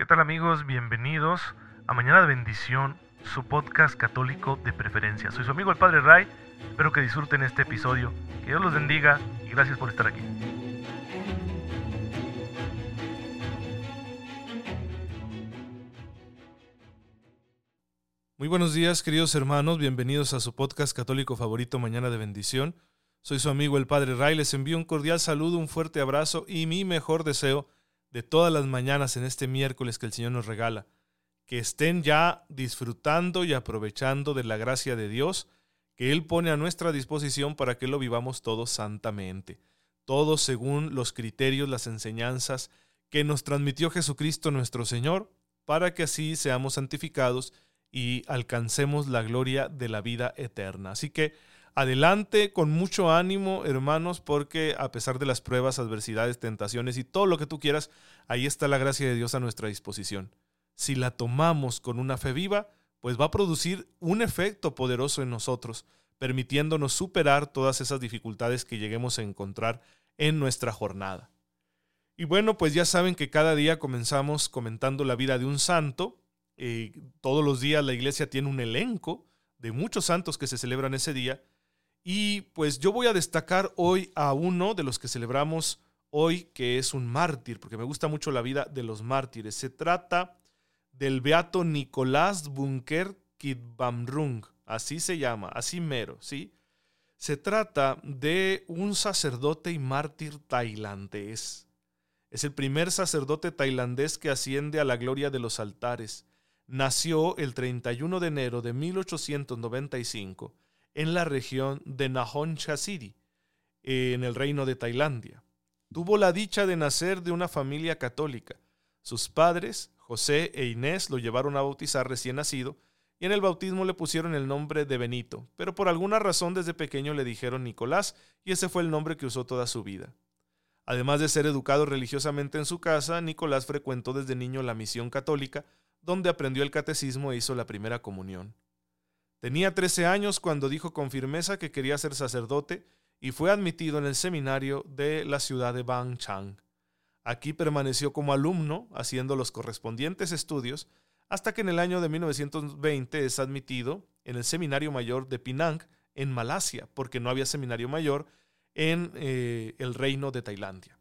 ¿Qué tal amigos? Bienvenidos a Mañana de Bendición, su podcast católico de preferencia. Soy su amigo el Padre Ray, espero que disfruten este episodio, que Dios los bendiga y gracias por estar aquí. Muy buenos días queridos hermanos, bienvenidos a su podcast católico favorito Mañana de Bendición. Soy su amigo el Padre Ray, les envío un cordial saludo, un fuerte abrazo y mi mejor deseo de todas las mañanas en este miércoles que el Señor nos regala. Que estén ya disfrutando y aprovechando de la gracia de Dios que Él pone a nuestra disposición para que lo vivamos todos santamente, todos según los criterios, las enseñanzas que nos transmitió Jesucristo nuestro Señor, para que así seamos santificados y alcancemos la gloria de la vida eterna. Así que adelante con mucho ánimo, hermanos, porque a pesar de las pruebas, adversidades, tentaciones y todo lo que tú quieras, ahí está la gracia de Dios a nuestra disposición. Si la tomamos con una fe viva, pues va a producir un efecto poderoso en nosotros, permitiéndonos superar todas esas dificultades que lleguemos a encontrar en nuestra jornada. Y bueno, pues ya saben que cada día comenzamos comentando la vida de un santo. Eh, todos los días la iglesia tiene un elenco de muchos santos que se celebran ese día y pues yo voy a destacar hoy a uno de los que celebramos hoy, que es un mártir, porque me gusta mucho la vida de los mártires. Se trata del beato Nicolás Bunker Kidbamrung, así se llama, así mero, ¿sí? Se trata de un sacerdote y mártir tailandés. Es el primer sacerdote tailandés que asciende a la gloria de los altares. Nació el 31 de enero de 1895 en la región de Nakhon City, en el reino de Tailandia. Tuvo la dicha de nacer de una familia católica. Sus padres, José e Inés, lo llevaron a bautizar recién nacido y en el bautismo le pusieron el nombre de Benito, pero por alguna razón desde pequeño le dijeron Nicolás y ese fue el nombre que usó toda su vida. Además de ser educado religiosamente en su casa, Nicolás frecuentó desde niño la misión católica, donde aprendió el catecismo e hizo la primera comunión. Tenía 13 años cuando dijo con firmeza que quería ser sacerdote y fue admitido en el seminario de la ciudad de Chang. Aquí permaneció como alumno, haciendo los correspondientes estudios, hasta que en el año de 1920 es admitido en el Seminario Mayor de Penang, en Malasia, porque no había seminario mayor en eh, el reino de Tailandia.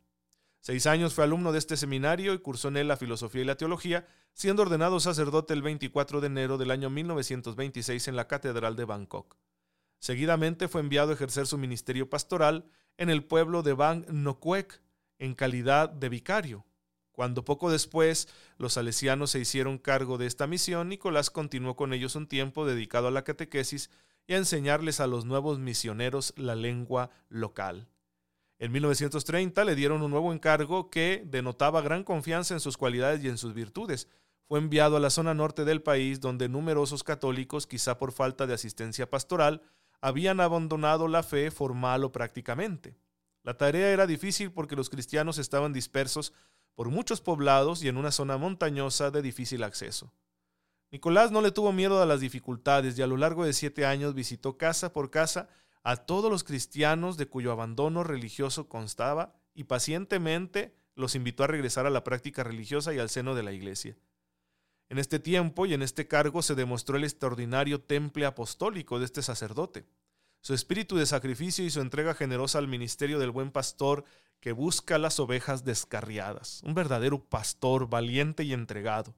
Seis años fue alumno de este seminario y cursó en él la filosofía y la teología, siendo ordenado sacerdote el 24 de enero del año 1926 en la Catedral de Bangkok. Seguidamente fue enviado a ejercer su ministerio pastoral en el pueblo de Bang Nokuek, en calidad de vicario. Cuando poco después los salesianos se hicieron cargo de esta misión, Nicolás continuó con ellos un tiempo dedicado a la catequesis y a enseñarles a los nuevos misioneros la lengua local. En 1930 le dieron un nuevo encargo que denotaba gran confianza en sus cualidades y en sus virtudes. Fue enviado a la zona norte del país donde numerosos católicos, quizá por falta de asistencia pastoral, habían abandonado la fe formal o prácticamente. La tarea era difícil porque los cristianos estaban dispersos por muchos poblados y en una zona montañosa de difícil acceso. Nicolás no le tuvo miedo a las dificultades y a lo largo de siete años visitó casa por casa a todos los cristianos de cuyo abandono religioso constaba y pacientemente los invitó a regresar a la práctica religiosa y al seno de la iglesia. En este tiempo y en este cargo se demostró el extraordinario temple apostólico de este sacerdote, su espíritu de sacrificio y su entrega generosa al ministerio del buen pastor que busca las ovejas descarriadas, un verdadero pastor valiente y entregado.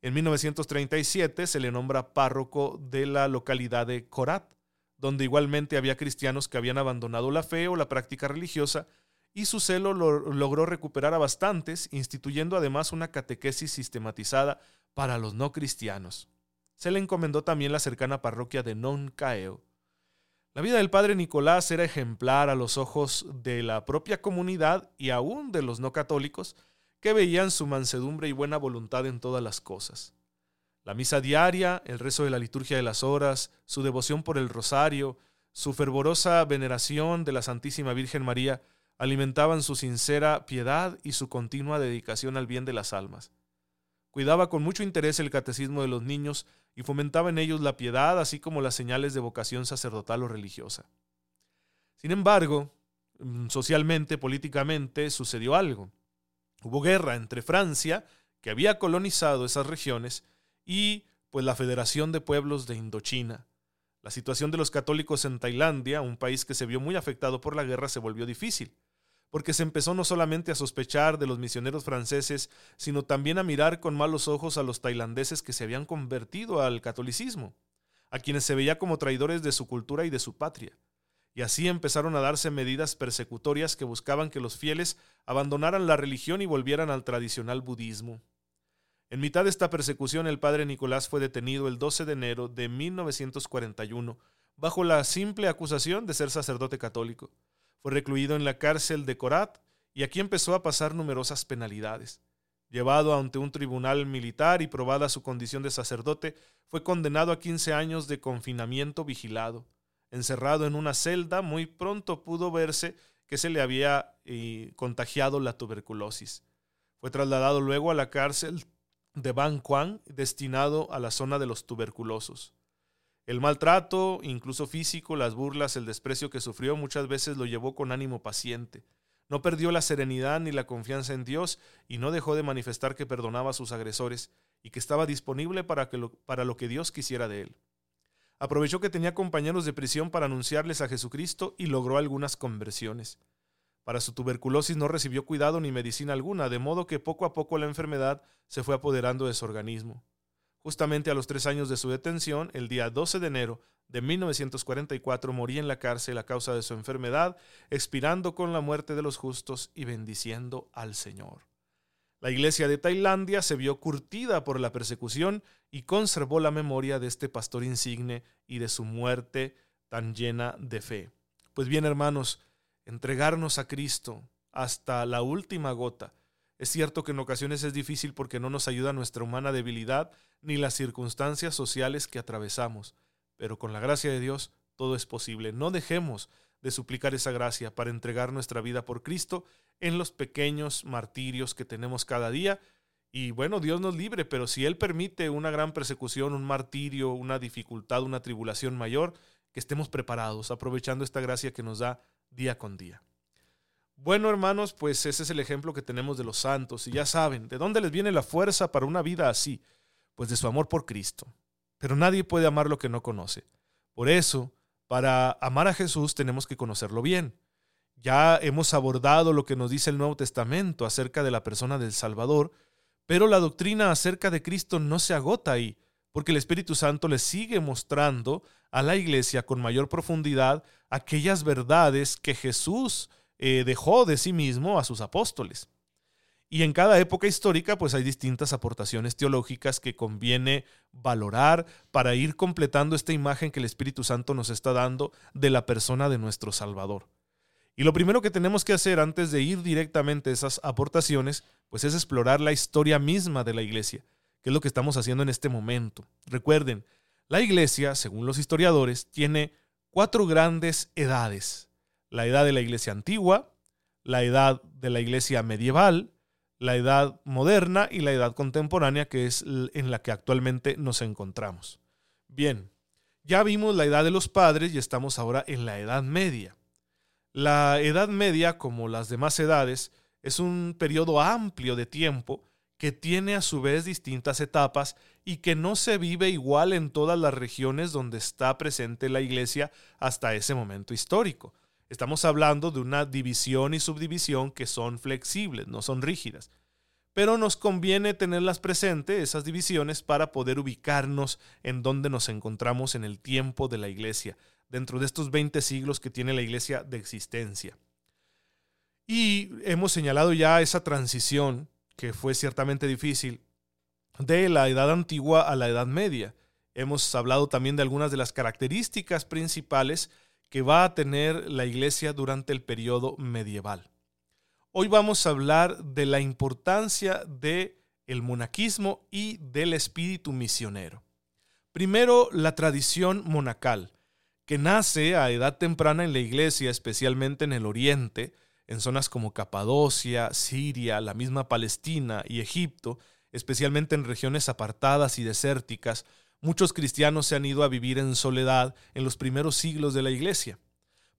En 1937 se le nombra párroco de la localidad de Korat, donde igualmente había cristianos que habían abandonado la fe o la práctica religiosa, y su celo logró recuperar a bastantes, instituyendo además una catequesis sistematizada para los no cristianos. Se le encomendó también la cercana parroquia de Non Caeo. La vida del padre Nicolás era ejemplar a los ojos de la propia comunidad y aún de los no católicos, que veían su mansedumbre y buena voluntad en todas las cosas. La misa diaria, el rezo de la liturgia de las horas, su devoción por el rosario, su fervorosa veneración de la Santísima Virgen María alimentaban su sincera piedad y su continua dedicación al bien de las almas. Cuidaba con mucho interés el catecismo de los niños y fomentaba en ellos la piedad, así como las señales de vocación sacerdotal o religiosa. Sin embargo, mm, socialmente, políticamente, sucedió algo. Hubo guerra entre Francia que había colonizado esas regiones, y pues la Federación de Pueblos de Indochina. La situación de los católicos en Tailandia, un país que se vio muy afectado por la guerra, se volvió difícil, porque se empezó no solamente a sospechar de los misioneros franceses, sino también a mirar con malos ojos a los tailandeses que se habían convertido al catolicismo, a quienes se veía como traidores de su cultura y de su patria. Y así empezaron a darse medidas persecutorias que buscaban que los fieles abandonaran la religión y volvieran al tradicional budismo. En mitad de esta persecución, el padre Nicolás fue detenido el 12 de enero de 1941 bajo la simple acusación de ser sacerdote católico. Fue recluido en la cárcel de Corat y aquí empezó a pasar numerosas penalidades. Llevado ante un tribunal militar y probada su condición de sacerdote, fue condenado a 15 años de confinamiento vigilado. Encerrado en una celda, muy pronto pudo verse que se le había eh, contagiado la tuberculosis. Fue trasladado luego a la cárcel de Ban Quan destinado a la zona de los tuberculosos. El maltrato, incluso físico, las burlas, el desprecio que sufrió muchas veces lo llevó con ánimo paciente. No perdió la serenidad ni la confianza en Dios y no dejó de manifestar que perdonaba a sus agresores y que estaba disponible para, que lo, para lo que Dios quisiera de él. Aprovechó que tenía compañeros de prisión para anunciarles a Jesucristo y logró algunas conversiones. Para su tuberculosis no recibió cuidado ni medicina alguna, de modo que poco a poco la enfermedad se fue apoderando de su organismo. Justamente a los tres años de su detención, el día 12 de enero de 1944 moría en la cárcel a causa de su enfermedad, expirando con la muerte de los justos y bendiciendo al Señor. La iglesia de Tailandia se vio curtida por la persecución y conservó la memoria de este pastor insigne y de su muerte tan llena de fe. Pues bien, hermanos, entregarnos a Cristo hasta la última gota. Es cierto que en ocasiones es difícil porque no nos ayuda nuestra humana debilidad ni las circunstancias sociales que atravesamos, pero con la gracia de Dios todo es posible. No dejemos de suplicar esa gracia para entregar nuestra vida por Cristo en los pequeños martirios que tenemos cada día. Y bueno, Dios nos libre, pero si Él permite una gran persecución, un martirio, una dificultad, una tribulación mayor, que estemos preparados, aprovechando esta gracia que nos da día con día. Bueno, hermanos, pues ese es el ejemplo que tenemos de los santos. Y ya saben, ¿de dónde les viene la fuerza para una vida así? Pues de su amor por Cristo. Pero nadie puede amar lo que no conoce. Por eso, para amar a Jesús tenemos que conocerlo bien. Ya hemos abordado lo que nos dice el Nuevo Testamento acerca de la persona del Salvador, pero la doctrina acerca de Cristo no se agota ahí, porque el Espíritu Santo le sigue mostrando a la iglesia con mayor profundidad aquellas verdades que Jesús eh, dejó de sí mismo a sus apóstoles. Y en cada época histórica pues hay distintas aportaciones teológicas que conviene valorar para ir completando esta imagen que el Espíritu Santo nos está dando de la persona de nuestro Salvador. Y lo primero que tenemos que hacer antes de ir directamente a esas aportaciones, pues es explorar la historia misma de la iglesia, que es lo que estamos haciendo en este momento. Recuerden, la iglesia, según los historiadores, tiene cuatro grandes edades. La edad de la iglesia antigua, la edad de la iglesia medieval, la edad moderna y la edad contemporánea, que es en la que actualmente nos encontramos. Bien, ya vimos la edad de los padres y estamos ahora en la edad media. La edad media, como las demás edades, es un periodo amplio de tiempo que tiene a su vez distintas etapas y que no se vive igual en todas las regiones donde está presente la iglesia hasta ese momento histórico. Estamos hablando de una división y subdivisión que son flexibles, no son rígidas. Pero nos conviene tenerlas presentes, esas divisiones, para poder ubicarnos en donde nos encontramos en el tiempo de la iglesia, dentro de estos 20 siglos que tiene la iglesia de existencia. Y hemos señalado ya esa transición que fue ciertamente difícil, de la edad antigua a la edad media. Hemos hablado también de algunas de las características principales que va a tener la iglesia durante el periodo medieval. Hoy vamos a hablar de la importancia de el monaquismo y del espíritu misionero. Primero, la tradición monacal, que nace a edad temprana en la iglesia, especialmente en el oriente, en zonas como Capadocia, Siria, la misma Palestina y Egipto, especialmente en regiones apartadas y desérticas, muchos cristianos se han ido a vivir en soledad en los primeros siglos de la Iglesia,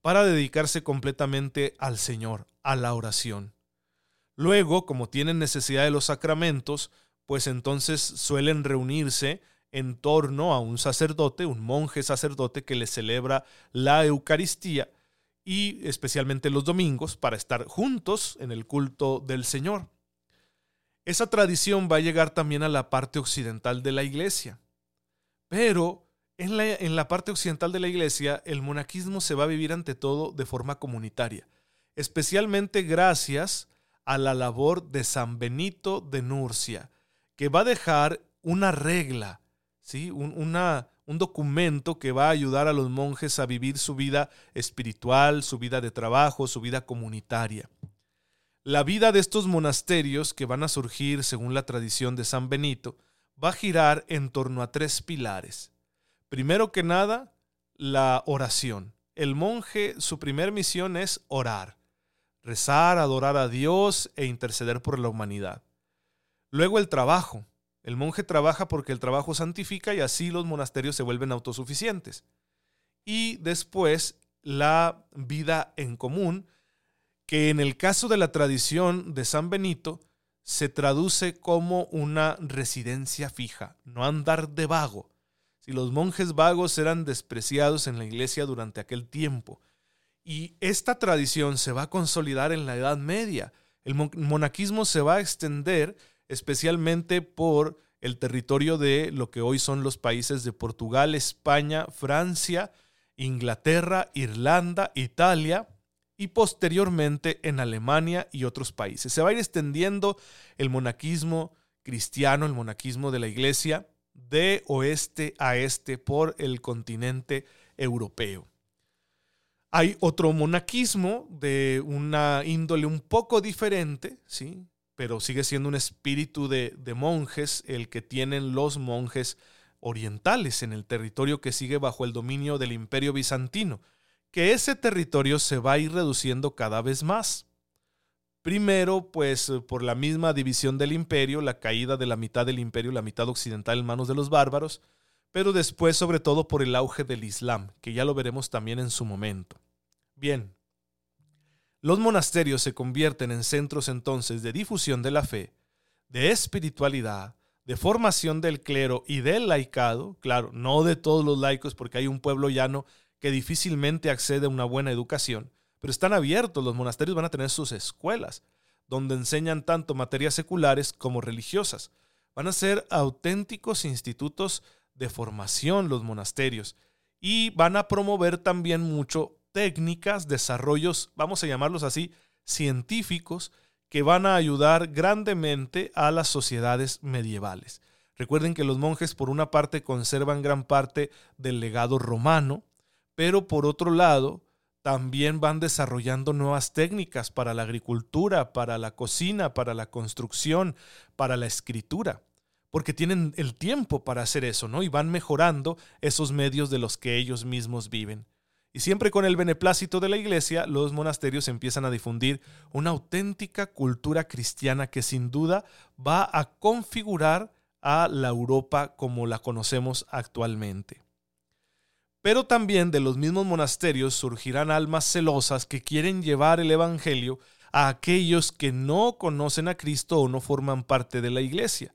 para dedicarse completamente al Señor, a la oración. Luego, como tienen necesidad de los sacramentos, pues entonces suelen reunirse en torno a un sacerdote, un monje sacerdote que le celebra la Eucaristía y especialmente los domingos para estar juntos en el culto del Señor. Esa tradición va a llegar también a la parte occidental de la iglesia. Pero en la, en la, parte occidental de la iglesia, el monaquismo se va a vivir ante todo de forma comunitaria, especialmente gracias a la labor de San Benito de Nurcia, que va a dejar una regla, ¿sí? un, una, un documento que va a ayudar a los monjes a vivir su vida espiritual, su vida de trabajo, su vida comunitaria. La vida de estos monasterios que van a surgir según la tradición de San Benito va a girar en torno a tres pilares. Primero que nada, la oración. El monje, su primer misión es orar, rezar, adorar a Dios e interceder por la humanidad. Luego el trabajo. El monje trabaja porque el trabajo santifica y así los monasterios se vuelven autosuficientes. Y después la vida en común, que en el caso de la tradición de San Benito se traduce como una residencia fija, no andar de vago. Si los monjes vagos eran despreciados en la iglesia durante aquel tiempo, y esta tradición se va a consolidar en la Edad Media, el monaquismo se va a extender especialmente por el territorio de lo que hoy son los países de Portugal, España, Francia, Inglaterra, Irlanda, Italia y posteriormente en Alemania y otros países. Se va a ir extendiendo el monaquismo cristiano, el monaquismo de la iglesia, de oeste a este por el continente europeo. Hay otro monaquismo de una índole un poco diferente, ¿sí? Pero sigue siendo un espíritu de, monjes el que tienen los monjes orientales en el territorio que sigue bajo el dominio del imperio bizantino, que ese territorio se va a ir reduciendo cada vez más. Primero, pues por la misma división del imperio, la caída de la mitad del imperio, la mitad occidental en manos de los bárbaros, pero después sobre todo por el auge del Islam, que ya lo veremos también en su momento. Bien, los monasterios se convierten en centros entonces de difusión de la fe, de espiritualidad, de formación del clero y del laicado, claro, no de todos los laicos porque hay un pueblo llano que difícilmente accede a una buena educación, pero están abiertos, los monasterios van a tener sus escuelas, donde enseñan tanto materias seculares como religiosas. Van a ser auténticos institutos de formación los monasterios y van a promover también mucho técnicas, desarrollos, vamos a llamarlos así, científicos, que van a ayudar grandemente a las sociedades medievales. Recuerden que los monjes por una parte conservan gran parte del legado romano, pero por otro lado también van desarrollando nuevas técnicas para la agricultura, para la cocina, para la construcción, para la escritura, porque tienen el tiempo para hacer eso, ¿no? Y van mejorando esos medios de los que ellos mismos viven. Y siempre con el beneplácito de la iglesia, los monasterios empiezan a difundir una auténtica cultura cristiana que sin duda va a configurar a la Europa como la conocemos actualmente. Pero también de los mismos monasterios surgirán almas celosas que quieren llevar el Evangelio a aquellos que no conocen a Cristo o no forman parte de la iglesia.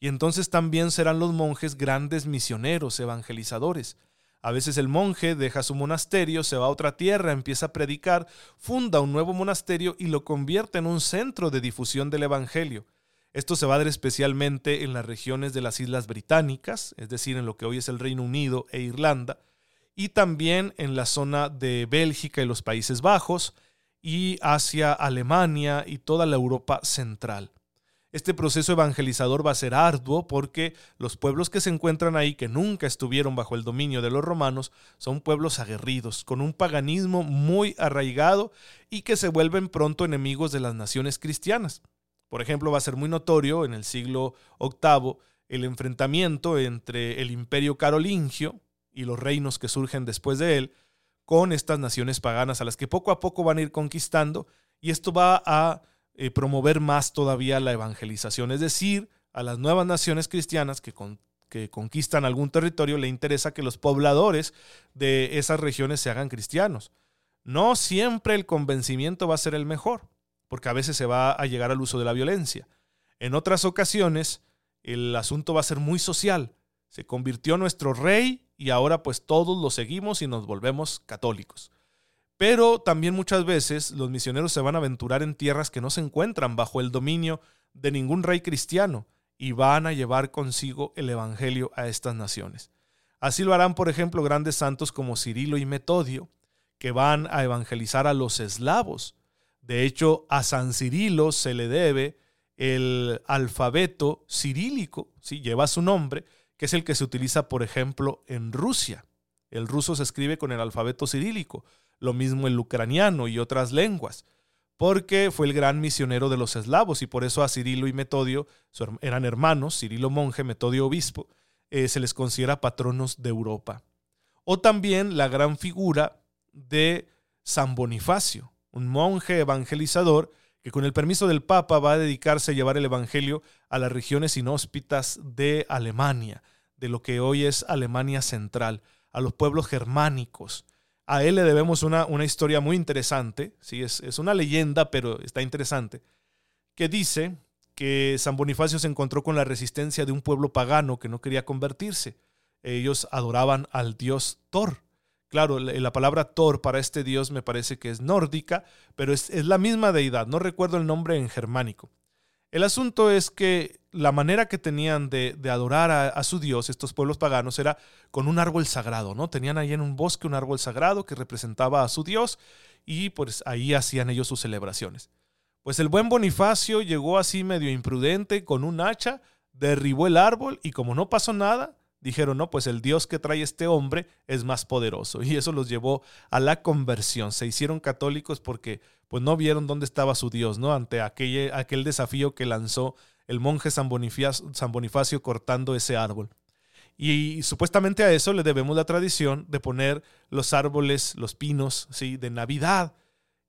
Y entonces también serán los monjes grandes misioneros, evangelizadores, a veces el monje deja su monasterio, se va a otra tierra, empieza a predicar, funda un nuevo monasterio y lo convierte en un centro de difusión del Evangelio. Esto se va a dar especialmente en las regiones de las Islas Británicas, es decir, en lo que hoy es el Reino Unido e Irlanda, y también en la zona de Bélgica y los Países Bajos, y hacia Alemania y toda la Europa central. Este proceso evangelizador va a ser arduo porque los pueblos que se encuentran ahí, que nunca estuvieron bajo el dominio de los romanos, son pueblos aguerridos, con un paganismo muy arraigado y que se vuelven pronto enemigos de las naciones cristianas. Por ejemplo, va a ser muy notorio en el siglo VIII el enfrentamiento entre el imperio carolingio y los reinos que surgen después de él con estas naciones paganas a las que poco a poco van a ir conquistando y esto va a eh, promover más todavía la evangelización, es decir, a las nuevas naciones cristianas que, que conquistan algún territorio le interesa que los pobladores de esas regiones se hagan cristianos. No siempre el convencimiento va a ser el mejor, porque a veces se va a llegar al uso de la violencia. En otras ocasiones, el asunto va a ser muy social. Se convirtió nuestro rey y ahora pues todos lo seguimos y nos volvemos católicos. Pero también muchas veces los misioneros se van a aventurar en tierras que no se encuentran bajo el dominio de ningún rey cristiano y van a llevar consigo el Evangelio a estas naciones. Así lo harán, por ejemplo, grandes santos como Cirilo y Metodio, que van a evangelizar a los eslavos. De hecho, a San Cirilo se le debe el alfabeto cirílico, ¿sí? lleva su nombre, que es el que se utiliza, por ejemplo, en Rusia. El ruso se escribe con el alfabeto cirílico, lo mismo el ucraniano y otras lenguas, porque fue el gran misionero de los eslavos y por eso a Cirilo y Metodio eran hermanos, Cirilo monje, Metodio obispo, eh, se les considera patronos de Europa. O también la gran figura de San Bonifacio, un monje evangelizador que con el permiso del Papa va a dedicarse a llevar el Evangelio a las regiones inhóspitas de Alemania, de lo que hoy es Alemania Central, a los pueblos germánicos. A él le debemos una, una historia muy interesante, ¿sí? es, es una leyenda, pero está interesante, que dice que San Bonifacio se encontró con la resistencia de un pueblo pagano que no quería convertirse. Ellos adoraban al dios Thor, Claro, la palabra Thor para este dios me parece que es nórdica, pero es, la misma deidad, no recuerdo el nombre en germánico. El asunto es que la manera que tenían de, adorar a, su dios, estos pueblos paganos, era con un árbol sagrado, ¿no? Tenían ahí en un bosque un árbol sagrado que representaba a su dios y pues ahí hacían ellos sus celebraciones. Pues el buen Bonifacio llegó así medio imprudente con un hacha, derribó el árbol y como no pasó nada, dijeron, no, pues el Dios que trae este hombre es más poderoso. Y eso los llevó a la conversión. Se hicieron católicos porque pues no vieron dónde estaba su Dios, ¿no? Ante aquel, aquel desafío que lanzó el monje San Bonifacio, cortando ese árbol. Y, supuestamente a eso le debemos la tradición de poner los árboles, los pinos, ¿sí? de Navidad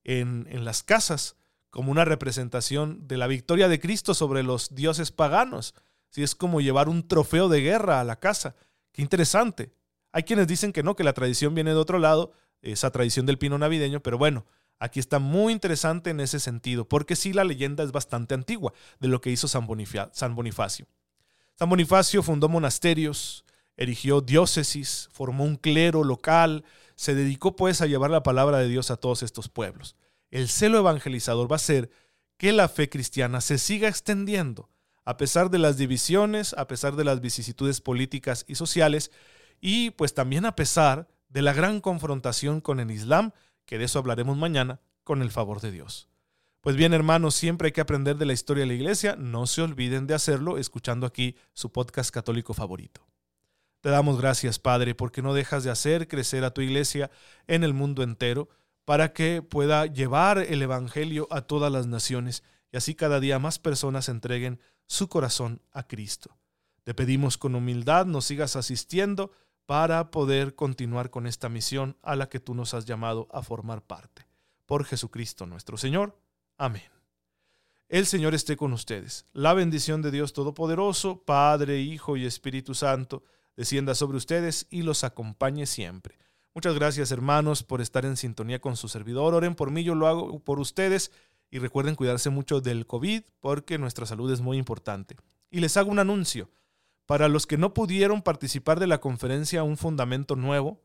en, en las casas como una representación de la victoria de Cristo sobre los dioses paganos. Si es como llevar un trofeo de guerra a la casa. Qué interesante. Hay quienes dicen que no, que la tradición viene de otro lado, esa tradición del pino navideño, pero bueno, aquí está muy interesante en ese sentido, porque sí la leyenda es bastante antigua de lo que hizo San, Bonifacio. San Bonifacio fundó monasterios, erigió diócesis, formó un clero local, se dedicó pues a llevar la palabra de Dios a todos estos pueblos. El celo evangelizador va a ser que la fe cristiana se siga extendiendo a pesar de las divisiones, a pesar de las vicisitudes políticas y sociales, y pues también a pesar de la gran confrontación con el Islam, que de eso hablaremos mañana, con el favor de Dios. Pues bien, hermanos, siempre hay que aprender de la historia de la iglesia, no se olviden de hacerlo escuchando aquí su podcast católico favorito. Te damos gracias, Padre, porque no dejas de hacer crecer a tu iglesia en el mundo entero, para que pueda llevar el Evangelio a todas las naciones y así cada día más personas entreguen su corazón a Cristo. Te pedimos con humildad nos sigas asistiendo para poder continuar con esta misión a la que tú nos has llamado a formar parte. Por Jesucristo nuestro Señor. Amén. El Señor esté con ustedes. La bendición de Dios Todopoderoso, Padre, Hijo y Espíritu Santo, descienda sobre ustedes y los acompañe siempre. Muchas gracias hermanos por estar en sintonía con su servidor. Oren por mí, yo lo hago por ustedes y recuerden cuidarse mucho del COVID porque nuestra salud es muy importante. Y les hago un anuncio. Para los que no pudieron participar de la conferencia Un Fundamento Nuevo,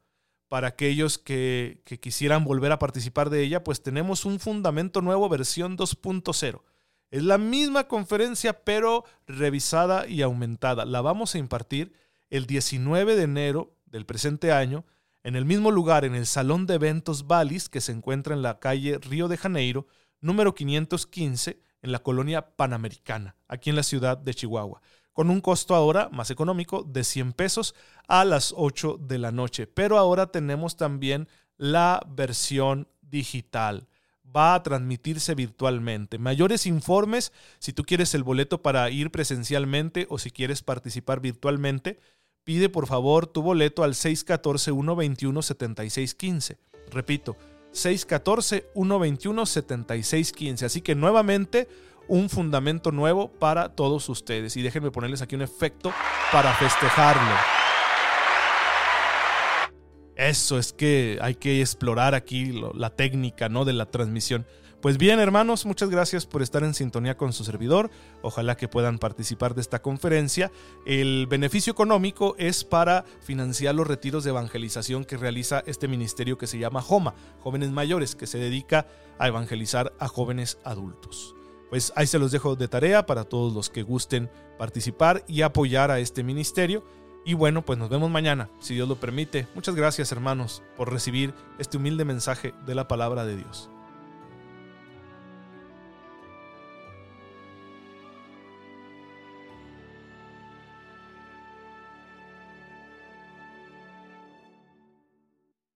para aquellos que, quisieran volver a participar de ella, pues tenemos un Fundamento Nuevo versión 2.0. Es la misma conferencia, pero revisada y aumentada. La vamos a impartir el 19 de enero del presente año en el mismo lugar, en el Salón de Eventos Valis, que se encuentra en la calle Río de Janeiro, número 515 en la colonia Panamericana, aquí en la ciudad de Chihuahua, con un costo ahora más económico de 100 pesos a las 8 de la noche. Pero ahora tenemos también la versión digital. Va a transmitirse virtualmente. Mayores informes, si tú quieres el boleto para ir presencialmente o si quieres participar virtualmente, pide por favor tu boleto al 614-121-7615. Repito, 614-121-7615. Así que nuevamente un fundamento nuevo para todos ustedes. Y déjenme ponerles aquí un efecto para festejarlo. Eso es que hay que explorar aquí la técnica ¿no? de la transmisión. Pues bien, hermanos, muchas gracias por estar en sintonía con su servidor. Ojalá que puedan participar de esta conferencia. El beneficio económico es para financiar los retiros de evangelización que realiza este ministerio que se llama JOMA, Jóvenes Mayores, que se dedica a evangelizar a jóvenes adultos. Pues ahí se los dejo de tarea para todos los que gusten participar y apoyar a este ministerio. Y bueno, pues nos vemos mañana, si Dios lo permite. Muchas gracias hermanos por recibir este humilde mensaje de la palabra de Dios.